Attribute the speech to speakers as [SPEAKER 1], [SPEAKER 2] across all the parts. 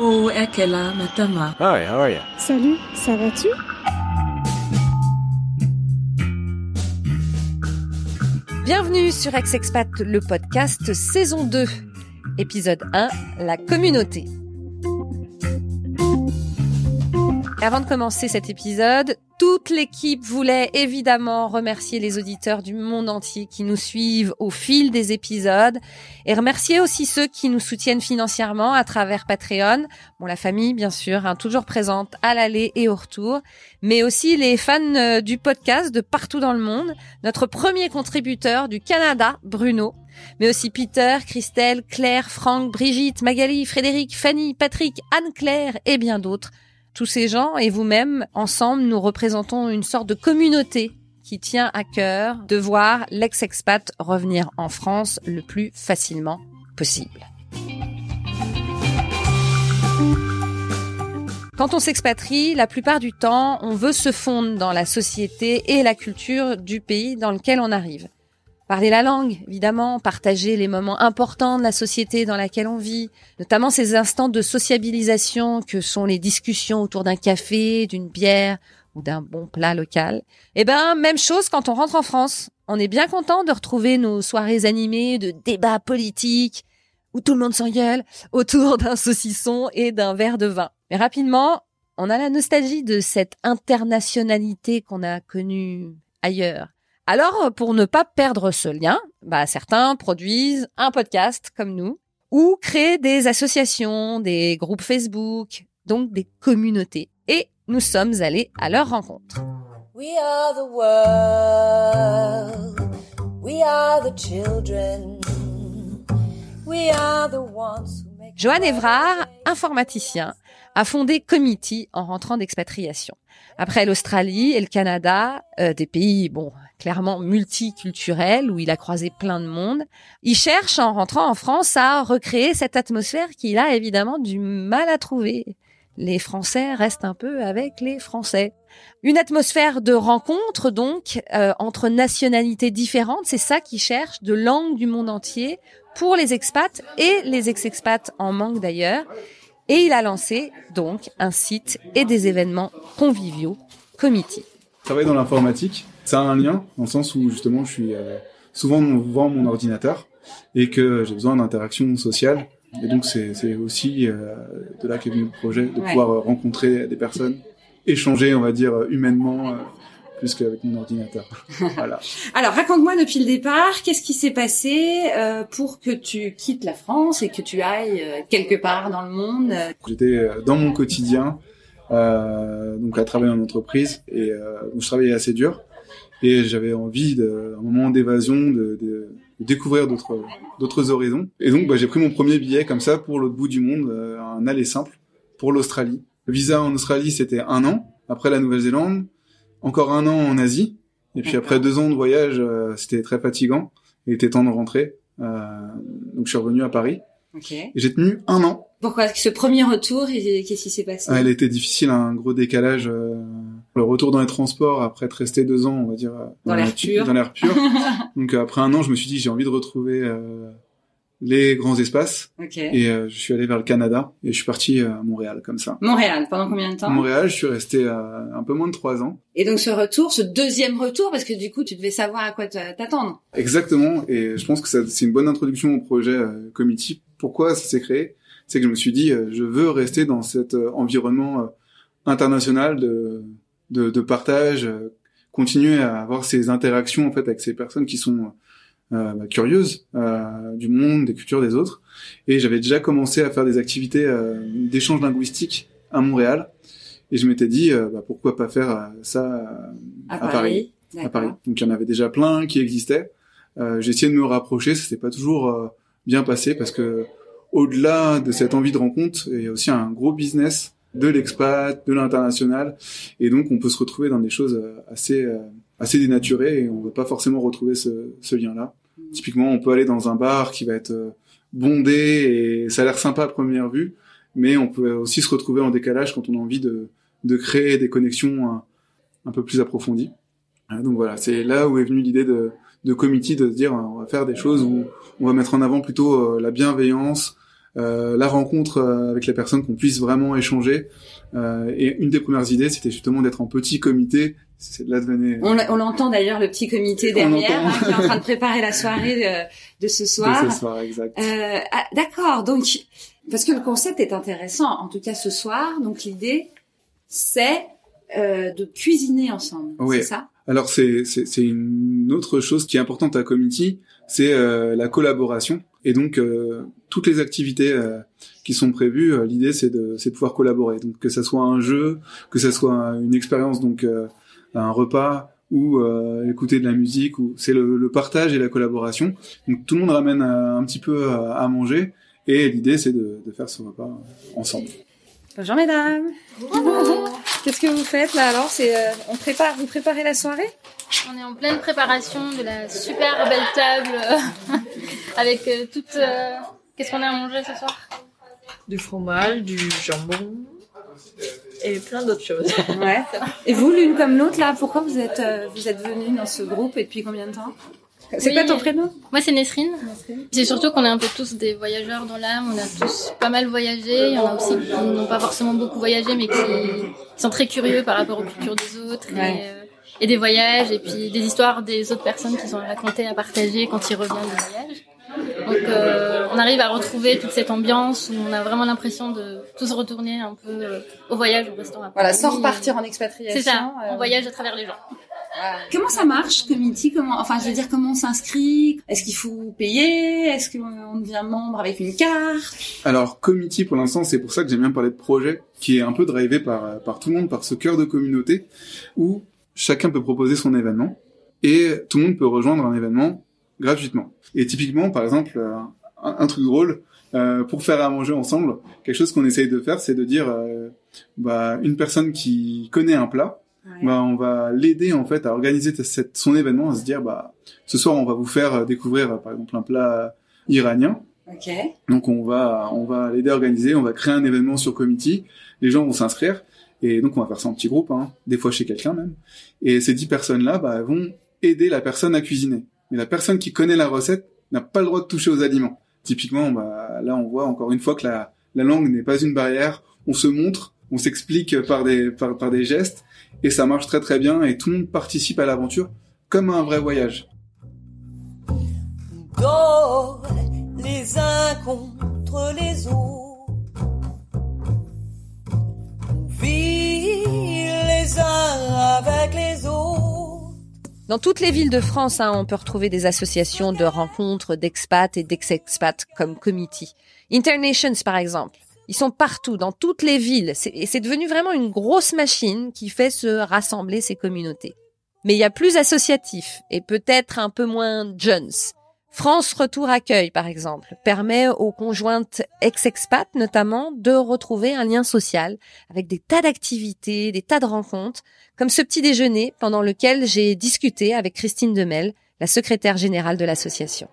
[SPEAKER 1] Oh, Ekela Matama.
[SPEAKER 2] Hi, how are you?
[SPEAKER 3] Salut, ça va-tu?
[SPEAKER 4] Bienvenue sur Ex-Expat, le podcast saison 2, épisode 1, la communauté. Avant de commencer cet épisode, toute l'équipe voulait évidemment remercier les auditeurs du monde entier qui nous suivent au fil des épisodes et remercier aussi ceux qui nous soutiennent financièrement à travers Patreon. Bon, la famille, bien sûr, hein, toujours présente à l'aller et au retour, mais aussi les fans euh, du podcast de partout dans le monde. Notre premier contributeur du Canada, Bruno, mais aussi Peter, Christelle, Claire, Franck, Brigitte, Magali, Frédéric, Fanny, Patrick, Anne-Claire et bien d'autres. Tous ces gens et vous-même, ensemble, nous représentons une sorte de communauté qui tient à cœur de voir l'ex-expat revenir en France le plus facilement possible. Quand on s'expatrie, la plupart du temps, on veut se fondre dans la société et la culture du pays dans lequel on arrive. Parler la langue, évidemment, partager les moments importants de la société dans laquelle on vit, notamment ces instants de sociabilisation que sont les discussions autour d'un café, d'une bière ou d'un bon plat local. Eh ben, même chose quand on rentre en France. On est bien content de retrouver nos soirées animées de débats politiques où tout le monde s'engueule autour d'un saucisson et d'un verre de vin. Mais rapidement, on a la nostalgie de cette internationalité qu'on a connue ailleurs. Alors, pour ne pas perdre ce lien, bah, certains produisent un podcast comme nous ou créent des associations, des groupes Facebook, donc des communautés. Et nous sommes allés à leur rencontre.
[SPEAKER 5] We are the world. We are the children. We are the ones who make
[SPEAKER 4] Johan Evrard, informaticien, a fondé Committee en rentrant d'expatriation. Après l'Australie et le Canada, euh, des pays, bon, clairement multiculturels, où il a croisé plein de monde, il cherche, en rentrant en France, à recréer cette atmosphère qu'il a évidemment du mal à trouver. Les Français restent un peu avec les Français. Une atmosphère de rencontre, donc, euh, entre nationalités différentes, c'est ça qu'il cherche, de langues du monde entier, pour les expats et les ex-expats en manque d'ailleurs. Et il a lancé donc un site et des événements conviviaux, Committee.
[SPEAKER 6] Travaille dans l'informatique, ça a un lien dans le sens où justement je suis euh, souvent devant mon ordinateur et que j'ai besoin d'interaction sociale. Et donc c'est aussi euh, de là qu'est venu le projet de
[SPEAKER 4] Ouais.
[SPEAKER 6] pouvoir euh, rencontrer des personnes, échanger, on va dire humainement, euh, plus qu'avec mon ordinateur. voilà.
[SPEAKER 7] Alors, raconte-moi depuis le départ, qu'est-ce qui s'est passé euh, pour que tu quittes la France et que tu ailles euh, quelque part dans le monde?
[SPEAKER 6] J'étais euh, dans mon quotidien, donc à travailler en entreprise et euh, où je travaillais assez dur et j'avais envie de, un moment d'évasion, de, de, de découvrir d'autres d'autres horizons. Et donc bah, j'ai pris mon premier billet comme ça pour l'autre bout du monde, euh, un aller simple pour l'Australie. Le visa en Australie c'était un an, après la Nouvelle-Zélande, encore un an en Asie, et puis après deux ans de voyage, euh, c'était très fatigant, il était temps de rentrer. Euh, donc je suis revenu à Paris
[SPEAKER 7] Ok.
[SPEAKER 6] et j'ai tenu un an
[SPEAKER 7] Pourquoi ce premier retour et qu'est-ce qui s'est passé?
[SPEAKER 6] Ah, elle était difficile, un gros décalage. euh, le retour dans les transports après être resté deux ans, on va dire, euh,
[SPEAKER 7] Dans l'air
[SPEAKER 6] la-
[SPEAKER 7] pur.
[SPEAKER 6] Dans l'air pur. Donc euh, après un an, je me suis dit j'ai envie de retrouver euh, les grands espaces
[SPEAKER 7] Ok.
[SPEAKER 6] et euh, je suis allé vers le Canada et je suis parti à Montréal comme ça.
[SPEAKER 7] Montréal, pendant combien de temps?
[SPEAKER 6] Montréal, je suis resté euh, un peu moins de trois ans.
[SPEAKER 7] Et donc ce retour, ce deuxième retour, parce que du coup tu devais savoir à quoi t'a- t'attendre.
[SPEAKER 6] Exactement. Et je pense que c'est une bonne introduction au projet Committee. Pourquoi ça s'est créé? C'est que je me suis dit, euh, je veux rester dans cet euh, environnement euh, international de, de, de partage, continuer à avoir ces interactions en fait avec ces personnes qui sont euh, bah, curieuses euh, du monde, des cultures des autres. Et j'avais déjà commencé à faire des activités euh, d'échange linguistique à Montréal. Et je m'étais dit, bah, pourquoi pas faire ça
[SPEAKER 7] À,
[SPEAKER 6] À Paris. à. Paris. Donc il y en avait déjà plein qui existaient. J'ai essayé de me rapprocher, ça s'est pas toujours bien passé parce que au-delà de cette envie de rencontre, il y a aussi un gros business de l'expat, de l'international, et donc on peut se retrouver dans des choses euh, assez euh, assez dénaturées et on veut pas forcément retrouver ce, ce lien-là. Typiquement, on peut aller dans un bar qui va être euh, bondé et ça a l'air sympa à première vue, mais on peut aussi se retrouver en décalage quand on a envie de de créer des connexions un, un peu plus approfondies. Donc voilà, c'est là où est venue l'idée de, de committee de se dire euh, on va faire des choses où on va mettre en avant plutôt euh, la bienveillance, euh, la rencontre euh, avec les personnes, qu'on puisse vraiment échanger. Euh, et une des premières idées, c'était justement d'être en petit comité. C'est là devenait.
[SPEAKER 7] On, l- on entend d'ailleurs le petit comité derrière hein, qui est en train de préparer la soirée de, de ce soir.
[SPEAKER 6] de ce soir, exact.
[SPEAKER 7] Euh, ah, D'accord, donc parce que le concept est intéressant, en tout cas ce soir. Donc l'idée, c'est euh, de cuisiner ensemble,
[SPEAKER 6] Oui.
[SPEAKER 7] c'est ça?
[SPEAKER 6] Alors c'est c'est c'est une autre chose qui est importante à Community, c'est euh, la collaboration. Et donc euh, toutes les activités euh, qui sont prévues, euh, l'idée c'est de c'est de pouvoir collaborer. Donc que ça soit un jeu, que ça soit une expérience, donc euh, un repas ou euh, écouter de la musique, ou c'est le, le partage et la collaboration. Donc tout le monde ramène euh, un petit peu à, à manger. Et l'idée, c'est de, de faire ce repas ensemble.
[SPEAKER 7] Bonjour mesdames. Qu'est-ce que vous faites là alors? C'est euh, on prépare, vous préparez la soirée?
[SPEAKER 2] On est en pleine préparation de la super belle table euh, avec euh, toute. euh, Qu'est-ce qu'on a à manger ce soir?
[SPEAKER 1] Du fromage, du jambon et plein d'autres choses.
[SPEAKER 7] Ouais. Et vous, l'une comme l'autre là, pourquoi vous êtes euh, vous êtes venus dans ce groupe et depuis combien de temps? C'est
[SPEAKER 2] Oui.
[SPEAKER 7] quoi ton prénom?
[SPEAKER 2] Moi, c'est Nesrine. C'est surtout qu'on est un peu tous des voyageurs dans l'âme. On a tous pas mal voyagé. Il y en a aussi qui n'ont pas forcément beaucoup voyagé, mais qui, qui sont très curieux par rapport aux cultures des autres.
[SPEAKER 7] Ouais.
[SPEAKER 2] Et, euh, et des voyages, et puis des histoires des autres personnes qui sont racontées à partager quand ils reviennent du voyage. Donc, euh, on arrive à retrouver toute cette ambiance où on a vraiment l'impression de tous retourner un peu euh, au voyage, au restaurant.
[SPEAKER 7] Voilà, sans repartir en expatriation.
[SPEAKER 2] C'est ça, on voyage à travers les gens.
[SPEAKER 7] Comment ça marche, Community Comment, enfin, je veux dire, comment on s'inscrit? Est-ce qu'il faut payer? Est-ce qu'on devient membre avec une carte?
[SPEAKER 6] Alors, Committee, pour l'instant, c'est pour ça que j'aime bien parler de projet, qui est un peu drivé par, par tout le monde, par ce cœur de communauté, où chacun peut proposer son événement, et tout le monde peut rejoindre un événement gratuitement. Et typiquement, par exemple, euh, un, un truc drôle, euh, pour faire à manger ensemble, quelque chose qu'on essaye de faire, c'est de dire, euh, bah, une personne qui connaît un plat, bah, on va l'aider en fait à organiser cette, son événement, à se dire, bah, ce soir, on va vous faire découvrir, euh, par exemple, un plat iranien.
[SPEAKER 7] Ok.
[SPEAKER 6] Donc on va on va l'aider à organiser, on va créer un événement sur Committee, les gens vont s'inscrire et donc on va faire ça en petit groupe, hein, des fois chez quelqu'un même. Et ces dix personnes là bah, vont aider la personne à cuisiner. Mais la personne qui connaît la recette n'a pas le droit de toucher aux aliments. Typiquement bah là on voit encore une fois que la la langue n'est pas une barrière, on se montre, on s'explique par des par, par des gestes et ça marche très très bien et tout le monde participe à l'aventure comme un vrai voyage.
[SPEAKER 5] dort les uns contre les autres. On vit les uns avec les autres.
[SPEAKER 4] Dans toutes les villes de France, hein, on peut retrouver des associations de rencontres d'expats et d'ex-expats comme Committee. Internations, par exemple. Ils sont partout, dans toutes les villes. Et c'est devenu vraiment une grosse machine qui fait se rassembler ces communautés. Mais il y a plus associatif et peut-être un peu moins jeunes. France Retour Accueil, par exemple, permet aux conjointes ex-expats, notamment, de retrouver un lien social avec des tas d'activités, des tas de rencontres, comme ce petit déjeuner pendant lequel j'ai discuté avec Christine Demel, la secrétaire générale de l'association.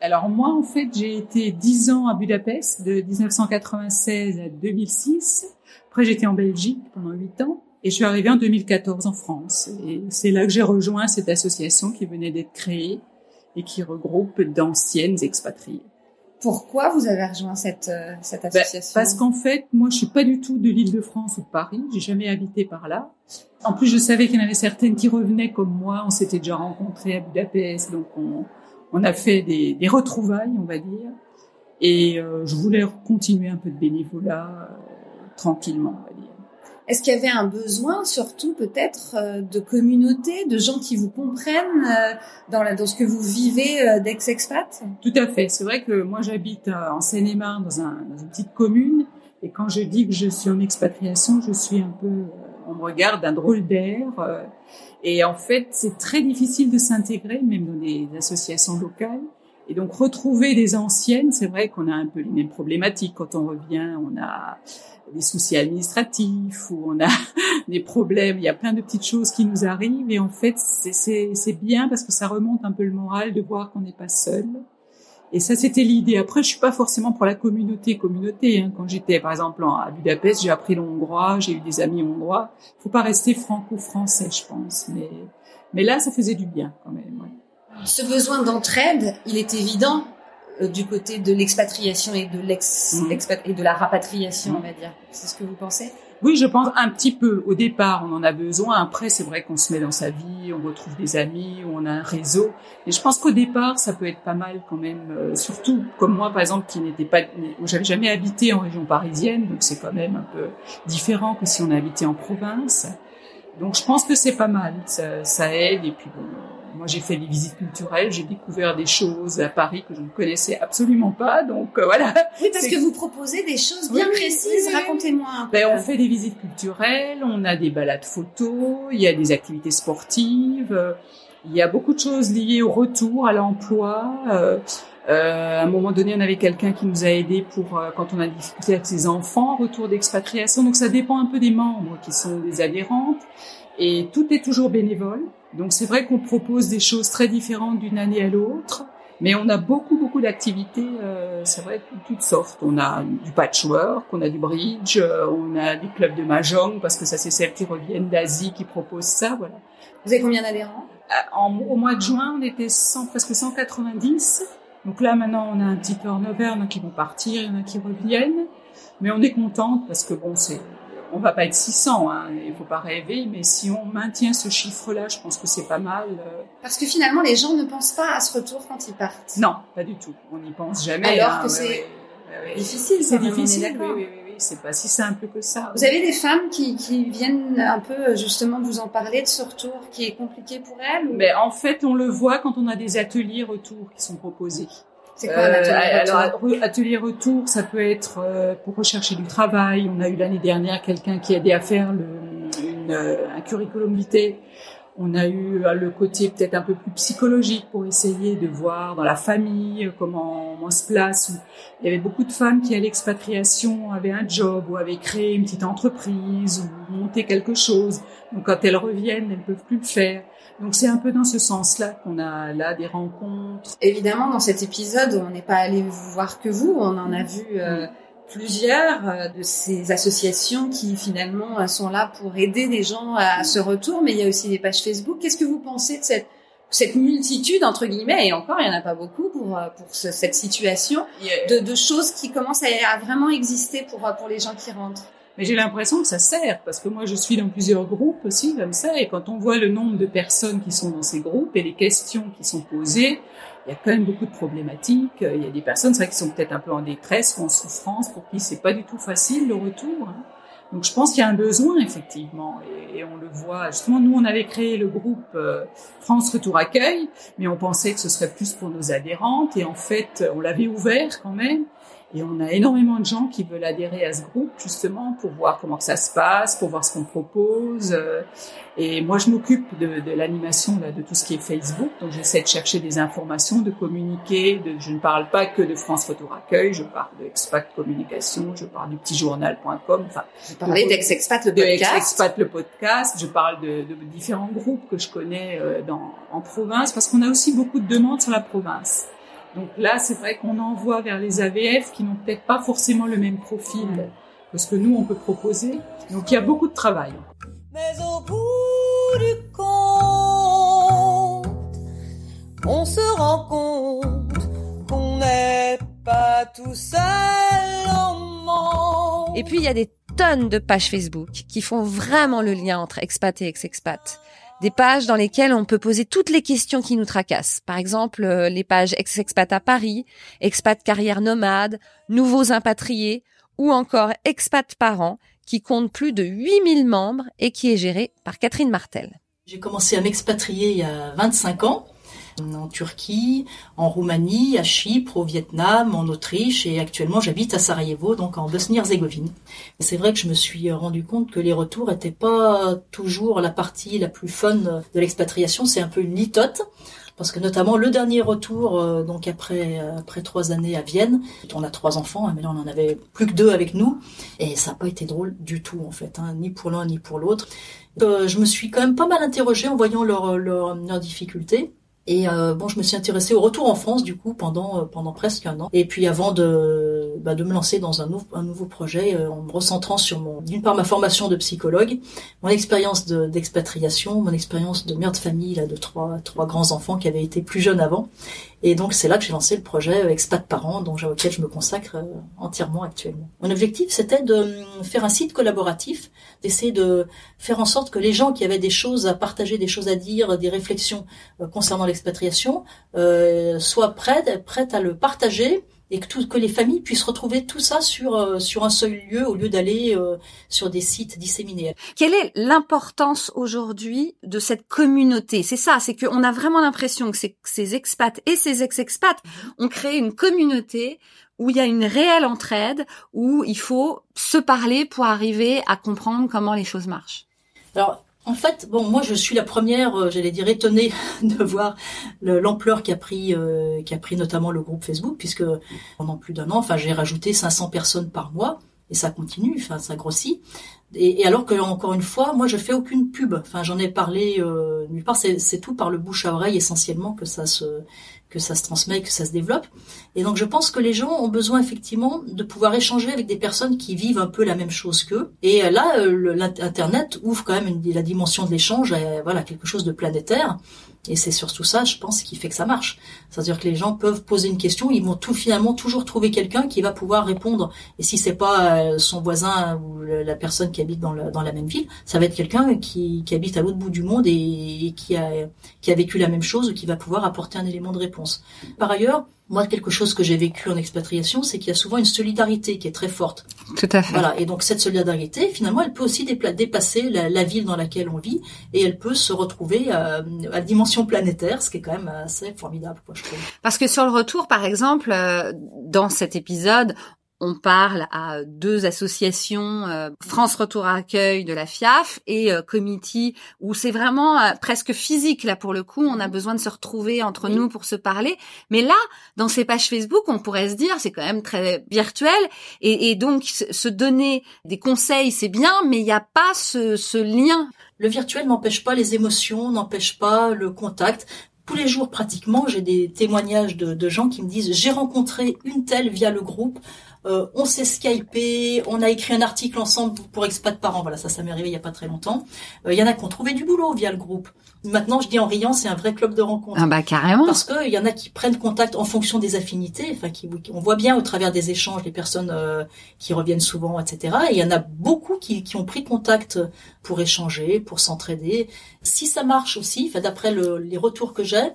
[SPEAKER 3] Alors moi, en fait, j'ai été dix ans à Budapest, de 1996 à 2006. Après, j'étais en Belgique pendant huit ans. Et je suis arrivée en 2014 en France. Et c'est là que j'ai rejoint cette association qui venait d'être créée et qui regroupe d'anciennes expatriées.
[SPEAKER 7] Pourquoi vous avez rejoint cette, euh,
[SPEAKER 3] Ben,
[SPEAKER 7] association?
[SPEAKER 3] parce qu'en fait, moi, je suis pas du tout de l'Île-de-France ou de Paris. J'ai jamais habité par là. En plus, je savais qu'il y en avait certaines qui revenaient comme moi. On s'était déjà rencontrés à Budapest, donc on, on a fait des, des retrouvailles, on va dire. Et euh, je voulais continuer un peu de bénévolat euh, tranquillement, on va dire.
[SPEAKER 7] Est-ce qu'il y avait un besoin, surtout peut-être, euh, de communauté, de gens qui vous comprennent dans, la, dans ce que vous vivez d'ex-expat?
[SPEAKER 3] Tout à fait. C'est vrai que moi, j'habite en Seine-et-Marne, dans, un, dans une petite commune. Et quand je dis que je suis en expatriation, je suis un peu, on me regarde d'un drôle d'air. Et en fait, c'est très difficile de s'intégrer, même dans des associations locales. Et donc, retrouver des anciennes, c'est vrai qu'on a un peu les mêmes problématiques. Quand on revient, on a des soucis administratifs ou on a des problèmes. Il y a plein de petites choses qui nous arrivent. Et en fait, c'est bien parce que ça remonte un peu le moral de voir qu'on n'est pas seul. Et ça, c'était l'idée. Après, je suis pas forcément pour la communauté, communauté. Hein. Quand j'étais, par exemple, à Budapest, j'ai appris le hongrois, j'ai eu des amis hongrois. Faut pas rester franco-français, je pense. Mais, mais là, ça faisait du bien quand même. ouais.
[SPEAKER 7] Ce besoin d'entraide, il est évident euh, du côté de l'expatriation et de l'ex
[SPEAKER 3] Mhm.
[SPEAKER 7] expat- et de la rapatriation, on va dire. C'est ce que vous pensez?
[SPEAKER 3] Oui, je pense un petit peu. Au départ, on en a besoin. Après, c'est vrai qu'on se met dans sa vie, on retrouve des amis, on a un réseau. Et je pense qu'au départ, ça peut être pas mal quand même. euh, surtout comme moi, par exemple, qui n'était pas, où j'avais jamais habité en région parisienne, donc c'est quand même un peu différent que si on habitait en province. Donc je pense que c'est pas mal. Ça, ça aide. Et puis bon, moi j'ai fait des visites culturelles, j'ai découvert des choses à Paris que je ne connaissais absolument pas. Donc euh, voilà.
[SPEAKER 7] Oui, parce que vous proposez des choses bien
[SPEAKER 3] Oui,
[SPEAKER 7] précises.
[SPEAKER 3] oui.
[SPEAKER 7] Racontez-moi un peu.
[SPEAKER 3] Ben, on fait des visites culturelles, on a des balades photos, il y a des activités sportives, il y a beaucoup de choses liées au retour, à l'emploi. Euh, euh, à un moment donné, on avait quelqu'un qui nous a aidés pour euh, quand on a des difficultés avec ses enfants, retour d'expatriation. Donc ça dépend un peu des membres qui sont des adhérentes. Et tout est toujours bénévole. Donc c'est vrai qu'on propose des choses très différentes d'une année à l'autre. Mais on a beaucoup, beaucoup d'activités, euh, c'est vrai, de toutes sortes. On a du patchwork, on a du bridge, euh, on a des clubs de mahjong, parce que ça, c'est celles qui reviennent d'Asie qui proposent ça, voilà.
[SPEAKER 7] Vous avez combien d'adhérents?
[SPEAKER 3] Euh, En, au mois de juin, on était 100, presque 190. Donc là, maintenant, on a un petit turnover, il y en a qui vont partir, il y en a qui reviennent. Mais on est contente parce que bon, c'est, on va pas être 600, hein, il faut pas rêver, mais si on maintient ce chiffre-là, je pense que c'est pas mal. euh.
[SPEAKER 7] Parce que finalement, les gens ne pensent pas à ce retour quand ils partent.
[SPEAKER 3] Non, pas du tout. On n'y pense jamais.
[SPEAKER 7] Alors
[SPEAKER 3] hein,
[SPEAKER 7] que
[SPEAKER 3] ouais,
[SPEAKER 7] c'est
[SPEAKER 3] ouais, ouais, ouais.
[SPEAKER 7] difficile,
[SPEAKER 3] C'est difficile, oui, oui, oui, oui. C'est pas si simple que ça.
[SPEAKER 7] Vous avez des femmes qui, qui viennent un peu justement vous en parler de ce retour qui est compliqué pour elles ou...
[SPEAKER 3] Mais en fait, on le voit quand on a des ateliers retour qui sont proposés.
[SPEAKER 7] C'est quoi un
[SPEAKER 3] Euh,
[SPEAKER 7] atelier
[SPEAKER 3] alors,
[SPEAKER 7] retour
[SPEAKER 3] re- atelier retour, ça peut être euh, pour rechercher du travail. On a eu l'année dernière quelqu'un qui a aidé à faire le, une, euh, un curriculum vitae. On a eu euh, le côté peut-être un peu plus psychologique pour essayer de voir dans la famille euh, comment on se place. Il y avait beaucoup de femmes qui à l'expatriation avaient un job ou avaient créé une petite entreprise ou monté quelque chose. Donc quand elles reviennent, elles peuvent plus le faire. Donc c'est un peu dans ce sens-là qu'on a là des rencontres.
[SPEAKER 7] Évidemment, dans cet épisode, on n'est pas allé vous voir que vous, on en a vu euh, plusieurs euh, de ces associations qui finalement euh, sont là pour aider les gens à ce retour, mais il y a aussi des pages Facebook. Qu'est-ce que vous pensez de cette, cette multitude, entre guillemets, et encore, il n'y en a pas beaucoup pour, euh, pour ce- cette situation, de, de choses qui commencent à, à vraiment exister pour, pour les gens qui rentrent?
[SPEAKER 3] Mais j'ai l'impression que ça sert, parce que moi je suis dans plusieurs groupes aussi comme ça, et quand on voit le nombre de personnes qui sont dans ces groupes et les questions qui sont posées, il y a quand même beaucoup de problématiques. Il y a des personnes, c'est vrai, qui sont peut-être un peu en détresse ou en souffrance, pour qui c'est pas du tout facile le retour. hein. Donc je pense qu'il y a un besoin effectivement, et, on le voit. Justement, nous on avait créé le groupe euh, France Retour Accueil, mais on pensait que ce serait plus pour nos adhérentes, et en fait on l'avait ouvert quand même. Et on a énormément de gens qui veulent adhérer à ce groupe justement pour voir comment ça se passe, pour voir ce qu'on propose. euh, Et moi, je m'occupe de, de l'animation de tout ce qui est Facebook. Donc, j'essaie de chercher des informations, de communiquer. De, je ne parle pas que de France Photo Accueil, je parle de Expat Communication, je parle du petitjournal.com. Enfin,
[SPEAKER 7] Vous parlez d'Ex-Expat, le
[SPEAKER 3] de
[SPEAKER 7] podcast.
[SPEAKER 3] Expat le podcast. Je parle de, de différents groupes que je connais euh, dans, en province parce qu'on a aussi beaucoup de demandes sur la province. Donc là, c'est vrai qu'on envoie vers les AVF qui n'ont peut-être pas forcément le même profil que ce que nous, on peut proposer. Donc il y a beaucoup de travail.
[SPEAKER 5] Mais au bout du compte, on se rend compte qu'on n'est pas tout seul au monde.
[SPEAKER 4] Et puis, il y a des tonnes de pages Facebook qui font vraiment le lien entre expat et ex-expat. Des pages dans lesquelles on peut poser toutes les questions qui nous tracassent. Par exemple, euh, les pages ex-expat à Paris, expat carrière nomade, nouveaux impatriés ou encore expat parents qui compte plus de 8000 membres et qui est géré par Catherine Martel.
[SPEAKER 8] J'ai commencé à m'expatrier il y a 25 ans en Turquie, en Roumanie, à Chypre, au Vietnam, en Autriche et actuellement j'habite à Sarajevo, donc en Bosnie-Herzégovine. C'est vrai que je me suis rendu compte que les retours n'étaient pas toujours la partie la plus fun de l'expatriation, c'est un peu une litote. Parce que notamment le dernier retour, euh, donc après après trois années à Vienne, on a trois enfants, hein, mais là on en avait plus que deux avec nous, et ça n'a pas été drôle du tout en fait, hein, ni pour l'un ni pour l'autre. Euh, je me suis quand même pas mal interrogée en voyant leurs leur, leurs difficultés. Et euh, bon, je me suis intéressée au retour en France du coup pendant euh, pendant presque un an. Et puis avant de bah, de me lancer dans un, un nouveau projet euh, en me recentrant sur mon, d'une part ma formation de psychologue, mon expérience de- d'expatriation, mon expérience de mère de famille là de trois trois grands enfants qui avaient été plus jeunes avant, et donc c'est là que j'ai lancé le projet Expat Parents, dont auquel je me consacre euh, entièrement actuellement. Mon objectif c'était de hum, faire un site collaboratif, d'essayer de faire en sorte que les gens qui avaient des choses à partager, des choses à dire, des réflexions euh, concernant l'expatriation, euh, soient prêtes, prêtes à le partager et que, tout, que les familles puissent retrouver tout ça sur euh, sur un seul lieu au lieu d'aller euh, sur des sites disséminés.
[SPEAKER 4] Quelle est l'importance aujourd'hui de cette communauté? C'est ça, c'est qu'on a vraiment l'impression que ces, ces expats et ces ex-expats ont créé une communauté où il y a une réelle entraide, où il faut se parler pour arriver à comprendre comment les choses marchent.
[SPEAKER 8] Alors en fait, bon, moi je suis la première, euh, j'allais dire étonnée de voir le- l'ampleur qu'a pris, euh, qu'a pris notamment le groupe Facebook, puisque pendant plus d'un an, enfin, j'ai rajouté 500 personnes par mois et ça continue, enfin, ça grossit. Et, alors que encore une fois, moi je fais aucune pub. Enfin, j'en ai parlé euh, nulle part. C'est tout par le bouche à oreille essentiellement que ça se que ça se transmet, que ça se développe. Et donc je pense que les gens ont besoin effectivement de pouvoir échanger avec des personnes qui vivent un peu la même chose qu'eux. Et euh, là, euh, l'internet ouvre quand même la dimension de l'échange, à, voilà, quelque chose de planétaire. Et c'est surtout ça, je pense, qui fait que ça marche. C'est-à-dire que les gens peuvent poser une question, ils vont tout finalement toujours trouver quelqu'un qui va pouvoir répondre. Et si c'est pas euh, son voisin ou la personne qui habite dans, la même ville, ça va être quelqu'un qui, habite à l'autre bout du monde et, qui a qui a vécu la même chose qui va pouvoir apporter un élément de réponse. Par ailleurs, moi, quelque chose que j'ai vécu en expatriation, c'est qu'il y a souvent une solidarité qui est très forte.
[SPEAKER 4] Tout à fait.
[SPEAKER 8] Voilà. Et donc, cette solidarité, finalement, elle peut aussi dépasser la, la ville dans laquelle on vit et elle peut se retrouver euh, à dimension planétaire, ce qui est quand même assez formidable, quoi, je trouve.
[SPEAKER 4] Parce que sur le retour, par exemple, euh, dans cet épisode, on parle à deux associations, euh, France Retour à Accueil de la FIAF et euh, Committee, où c'est vraiment euh, presque physique, là pour le coup, on a besoin de se retrouver entre
[SPEAKER 8] Oui.
[SPEAKER 4] nous pour se parler. Mais là, dans ces pages Facebook, on pourrait se dire, c'est quand même très virtuel, et, et donc se donner des conseils, c'est bien, mais il n'y a pas ce, ce lien.
[SPEAKER 8] Le virtuel n'empêche pas les émotions, n'empêche pas le contact. Tous les jours, pratiquement, j'ai des témoignages de, de gens qui me disent j'ai rencontré une telle via le groupe, euh, on s'est skypé, on a écrit un article ensemble pour expat parents. Voilà, ça, ça m'est arrivé il y a pas très longtemps. Euh, Il y en a qui ont trouvé du boulot via le groupe. Maintenant, je dis en riant, c'est un vrai club de rencontres.
[SPEAKER 4] Ah bah carrément.
[SPEAKER 8] Parce qu'il y en a qui prennent contact en fonction des affinités, enfin qui, on voit bien au travers des échanges les personnes euh, qui reviennent souvent, etc. Et il y en a beaucoup qui, qui ont pris contact pour échanger, pour s'entraider. Si ça marche aussi, enfin, d'après le- les retours que j'ai,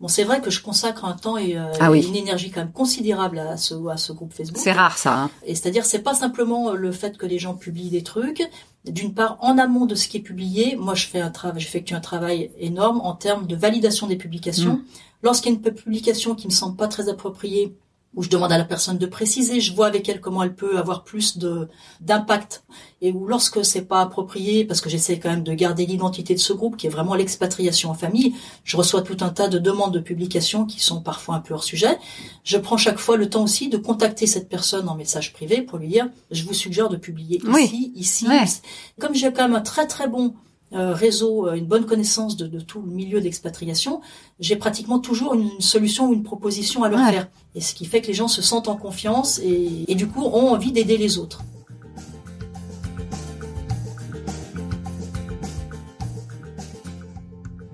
[SPEAKER 8] bon c'est vrai que je consacre un temps et, euh,
[SPEAKER 4] Ah oui.
[SPEAKER 8] et une énergie quand même considérable à ce, à ce groupe Facebook.
[SPEAKER 4] C'est rare ça. hein.
[SPEAKER 8] Et c'est-à-dire, c'est pas simplement le fait que les gens publient des trucs. D'une part, en amont de ce qui est publié, moi, je fais un travail, j'effectue un travail énorme en termes de validation des publications. Lorsqu'il y a une publication qui me semble pas très appropriée, où je demande à la personne de préciser, je vois avec elle comment elle peut avoir plus de d'impact, et où lorsque c'est pas approprié, parce que j'essaie quand même de garder l'identité de ce groupe, qui est vraiment l'expatriation en famille, je reçois tout un tas de demandes de publication qui sont parfois un peu hors sujet. Je prends chaque fois le temps aussi de contacter cette personne en message privé pour lui dire, je vous suggère de publier
[SPEAKER 4] Oui.
[SPEAKER 8] ici, ici.
[SPEAKER 4] Ouais.
[SPEAKER 8] Comme j'ai quand même un très très bon réseau, euh, une bonne connaissance de, de tout le milieu d'expatriation, j'ai pratiquement toujours une, une solution ou une proposition à leur
[SPEAKER 4] Ouais.
[SPEAKER 8] faire. Et ce qui fait que les gens se sentent en confiance et, et du coup ont envie d'aider les autres.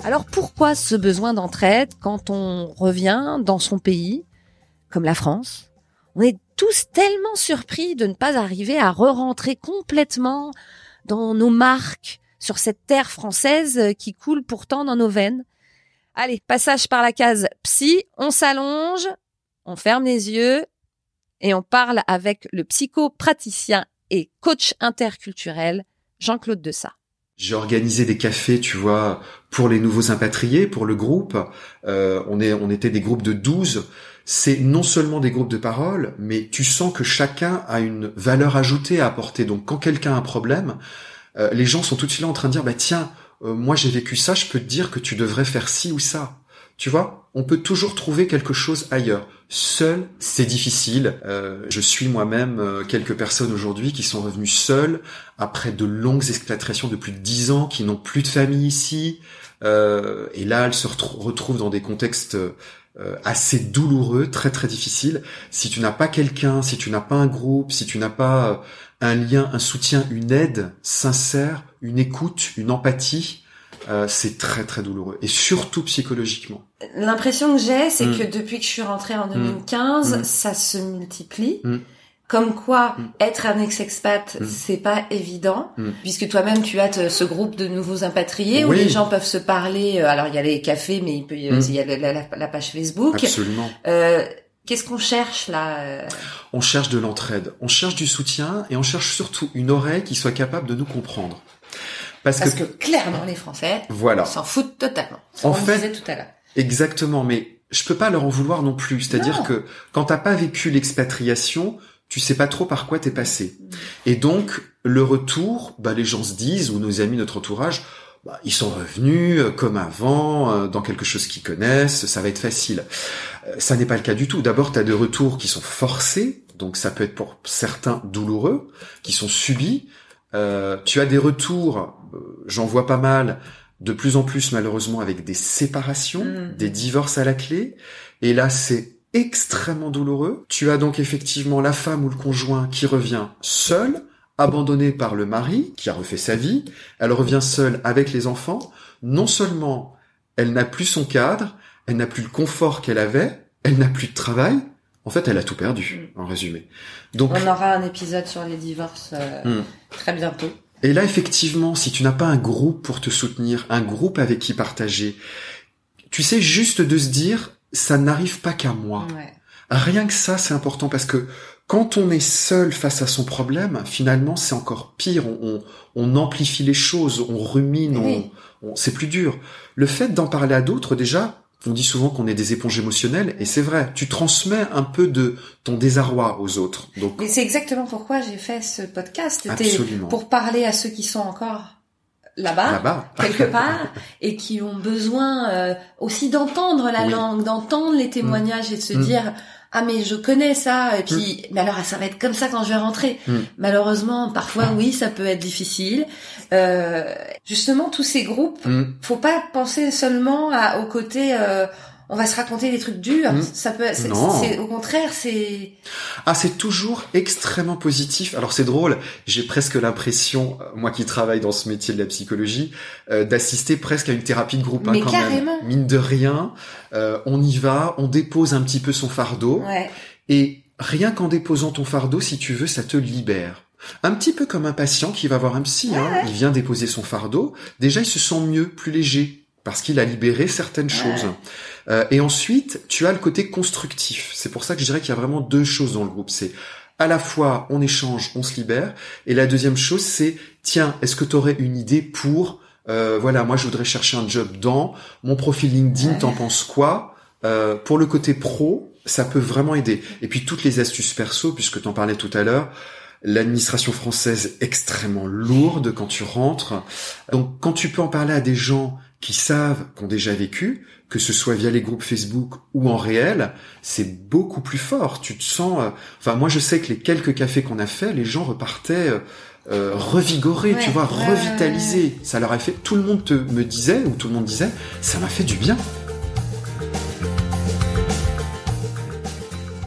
[SPEAKER 4] Alors pourquoi ce besoin d'entraide quand on revient dans son pays, comme la France? On est tous tellement surpris de ne pas arriver à re-rentrer complètement dans nos marques sur cette terre française qui coule pourtant dans nos veines. Allez, passage par la case psy, on s'allonge, on ferme les yeux et on parle avec le psychopraticien et coach interculturel Jean-Claude Dessat.
[SPEAKER 9] J'ai organisé des cafés, tu vois, pour les nouveaux impatriés, pour le groupe. Euh, on, est, on était des groupes de 12. C'est non seulement des groupes de parole, mais tu sens que chacun a une valeur ajoutée à apporter. Donc quand quelqu'un a un problème, euh, les gens sont tout de suite là en train de dire, bah tiens, euh, moi j'ai vécu ça, je peux te dire que tu devrais faire ci ou ça. Tu vois, on peut toujours trouver quelque chose ailleurs. Seul, c'est difficile. Euh, je suis moi-même euh, quelques personnes aujourd'hui qui sont revenues seules après de longues expatriations de plus de dix ans, qui n'ont plus de famille ici. Euh, et là, elles se retrou- retrouvent dans des contextes euh, assez douloureux, très très difficile. Si tu n'as pas quelqu'un, si tu n'as pas un groupe, si tu n'as pas un lien, un soutien, une aide sincère, une écoute, une empathie, euh, c'est très très douloureux et surtout psychologiquement.
[SPEAKER 7] L'impression que j'ai, c'est
[SPEAKER 9] Mm.
[SPEAKER 7] que depuis que je suis rentrée en 2015,
[SPEAKER 9] Mm.
[SPEAKER 7] ça se multiplie.
[SPEAKER 9] Mm.
[SPEAKER 7] Comme quoi,
[SPEAKER 9] Mm.
[SPEAKER 7] être un ex-expat,
[SPEAKER 9] Mm.
[SPEAKER 7] c'est pas évident,
[SPEAKER 9] Mm.
[SPEAKER 7] puisque toi-même tu as te- ce groupe de nouveaux impatriés où les gens peuvent se parler. euh, Alors il y a les cafés, mais il peut y
[SPEAKER 9] Mm.
[SPEAKER 7] a la, la- la page Facebook.
[SPEAKER 9] Absolument.
[SPEAKER 7] Euh, Qu'est-ce qu'on cherche là euh
[SPEAKER 9] On cherche de l'entraide, on cherche du soutien et on cherche surtout une oreille qui soit capable de nous comprendre. Parce,
[SPEAKER 7] Parce
[SPEAKER 9] que,
[SPEAKER 7] que clairement, les Français
[SPEAKER 9] voilà,
[SPEAKER 7] s'en foutent totalement.
[SPEAKER 9] En
[SPEAKER 7] On
[SPEAKER 9] fait-
[SPEAKER 7] tout à l'heure.
[SPEAKER 9] exactement. Mais je peux pas leur en vouloir non plus. C'est-à-dire que quand t'as pas vécu l'expatriation, tu sais pas trop par quoi t'es passé. Et donc le retour, bah les gens se disent ou nos amis, notre entourage, bah, ils sont revenus euh, comme avant, euh, dans quelque chose qu'ils connaissent, ça va être facile. Euh, ça n'est pas le cas du tout. D'abord, tu as des retours qui sont forcés, donc ça peut être pour certains douloureux, qui sont subis. Euh, tu as des retours, euh, j'en vois pas mal, de plus en plus malheureusement avec des séparations,
[SPEAKER 7] Mm.
[SPEAKER 9] des divorces à la clé. Et là, c'est extrêmement douloureux. Tu as donc effectivement la femme ou le conjoint qui revient seul, abandonné par le mari, qui a refait sa vie. Elle revient seule avec les enfants. Non seulement elle n'a plus son cadre, elle n'a plus le confort qu'elle avait, elle n'a plus de travail. En fait, elle a tout perdu, en résumé. Donc,
[SPEAKER 7] On aura un épisode sur les divorces euh,
[SPEAKER 9] Hmm.
[SPEAKER 7] très bientôt.
[SPEAKER 9] et là, effectivement, si tu n'as pas un groupe pour te soutenir, un groupe avec qui partager, tu sais, juste de se dire, ça n'arrive pas qu'à moi.
[SPEAKER 7] Ouais.
[SPEAKER 9] Rien que ça, c'est important parce que quand on est seul face à son problème, finalement, c'est encore pire. On, on, on amplifie les choses, on rumine,
[SPEAKER 7] Oui.
[SPEAKER 9] on, on- c'est plus dur. Le fait d'en parler à d'autres, déjà, on dit souvent qu'on est des éponges émotionnelles, et c'est vrai. Tu transmets un peu de ton désarroi aux autres. Donc,
[SPEAKER 7] Mais c'est exactement pourquoi j'ai fait ce podcast. C'était
[SPEAKER 9] absolument.
[SPEAKER 7] pour parler à ceux qui sont encore là-bas,
[SPEAKER 9] Là-bas.
[SPEAKER 7] quelque part, et qui ont besoin euh, aussi d'entendre la
[SPEAKER 9] Oui.
[SPEAKER 7] langue, d'entendre les témoignages et de se
[SPEAKER 9] Mm.
[SPEAKER 7] dire ah mais je connais ça et puis mais alors ça va être comme ça quand je vais rentrer.
[SPEAKER 9] Mm.
[SPEAKER 7] Malheureusement, parfois oui, ça peut être difficile. Euh, justement, tous ces groupes,
[SPEAKER 9] Mm.
[SPEAKER 7] faut pas penser seulement à, au côté. euh, on va se raconter des trucs durs.
[SPEAKER 9] Mm.
[SPEAKER 7] Ça peut. c'est- au contraire, c'est.
[SPEAKER 9] Ah, c'est toujours extrêmement positif. Alors c'est drôle, j'ai presque l'impression, euh, moi qui travaille dans ce métier de la psychologie, euh, d'assister presque à une thérapie de groupe. hein,
[SPEAKER 7] Mais
[SPEAKER 9] quand
[SPEAKER 7] carrément.
[SPEAKER 9] Même. Mine de rien, euh, on y va, on dépose un petit peu son fardeau,
[SPEAKER 7] Ouais.
[SPEAKER 9] et rien qu'en déposant ton fardeau, si tu veux, ça te libère. Un petit peu comme un patient qui va voir un psy, hein. il vient déposer son fardeau, déjà il se sent mieux, plus léger, parce qu'il a libéré certaines choses. Euh, et ensuite, tu as le côté constructif. C'est pour ça que je dirais qu'il y a vraiment deux choses dans le groupe. C'est à la fois on échange, on se libère, et la deuxième chose c'est tiens, est-ce que tu aurais une idée pour euh, voilà, moi je voudrais chercher un job dans mon profil LinkedIn, t'en penses quoi? Euh, Pour le côté pro, ça peut vraiment aider. Et puis toutes les astuces perso, puisque t'en parlais tout à l'heure. L'administration française extrêmement lourde quand tu rentres. Donc quand tu peux en parler à des gens qui savent, qui ont déjà vécu, que ce soit via les groupes Facebook ou en réel, c'est beaucoup plus fort. Tu te sens. euh, Enfin, moi, je sais que les quelques cafés qu'on a fait, les gens repartaient euh, euh, revigorés,
[SPEAKER 7] Ouais,
[SPEAKER 9] tu vois,
[SPEAKER 7] ouais,
[SPEAKER 9] revitalisés. Ça leur a fait. Tout le monde te, me disait ou tout le monde disait, ça m'a fait du bien.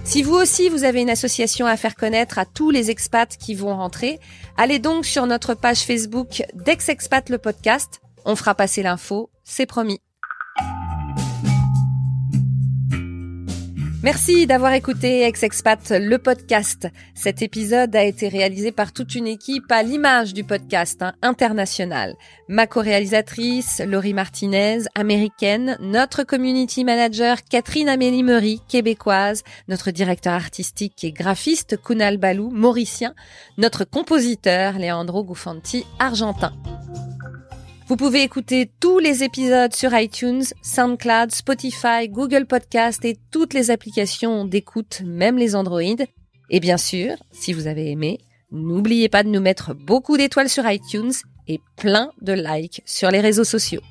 [SPEAKER 4] Si vous aussi vous avez une association à faire connaître à tous les expats qui vont rentrer, allez donc sur notre page Facebook d'Ex-Expat le podcast. On fera passer l'info, c'est promis. Merci d'avoir écouté Ex-Expat le podcast. Cet épisode a été réalisé par toute une équipe à l'image du podcast hein, international. Ma co-réalisatrice, Laurie Martinez, américaine, notre community manager, Catherine Amélie Meury, québécoise, notre directeur artistique et graphiste, Kunal Balou, mauricien, notre compositeur, Leandro Gufanti, argentin. Vous pouvez écouter tous les épisodes sur iTunes, SoundCloud, Spotify, Google Podcast et toutes les applications d'écoute, même les Android. Et bien sûr, si vous avez aimé, n'oubliez pas de nous mettre beaucoup d'étoiles sur iTunes et plein de likes sur les réseaux sociaux.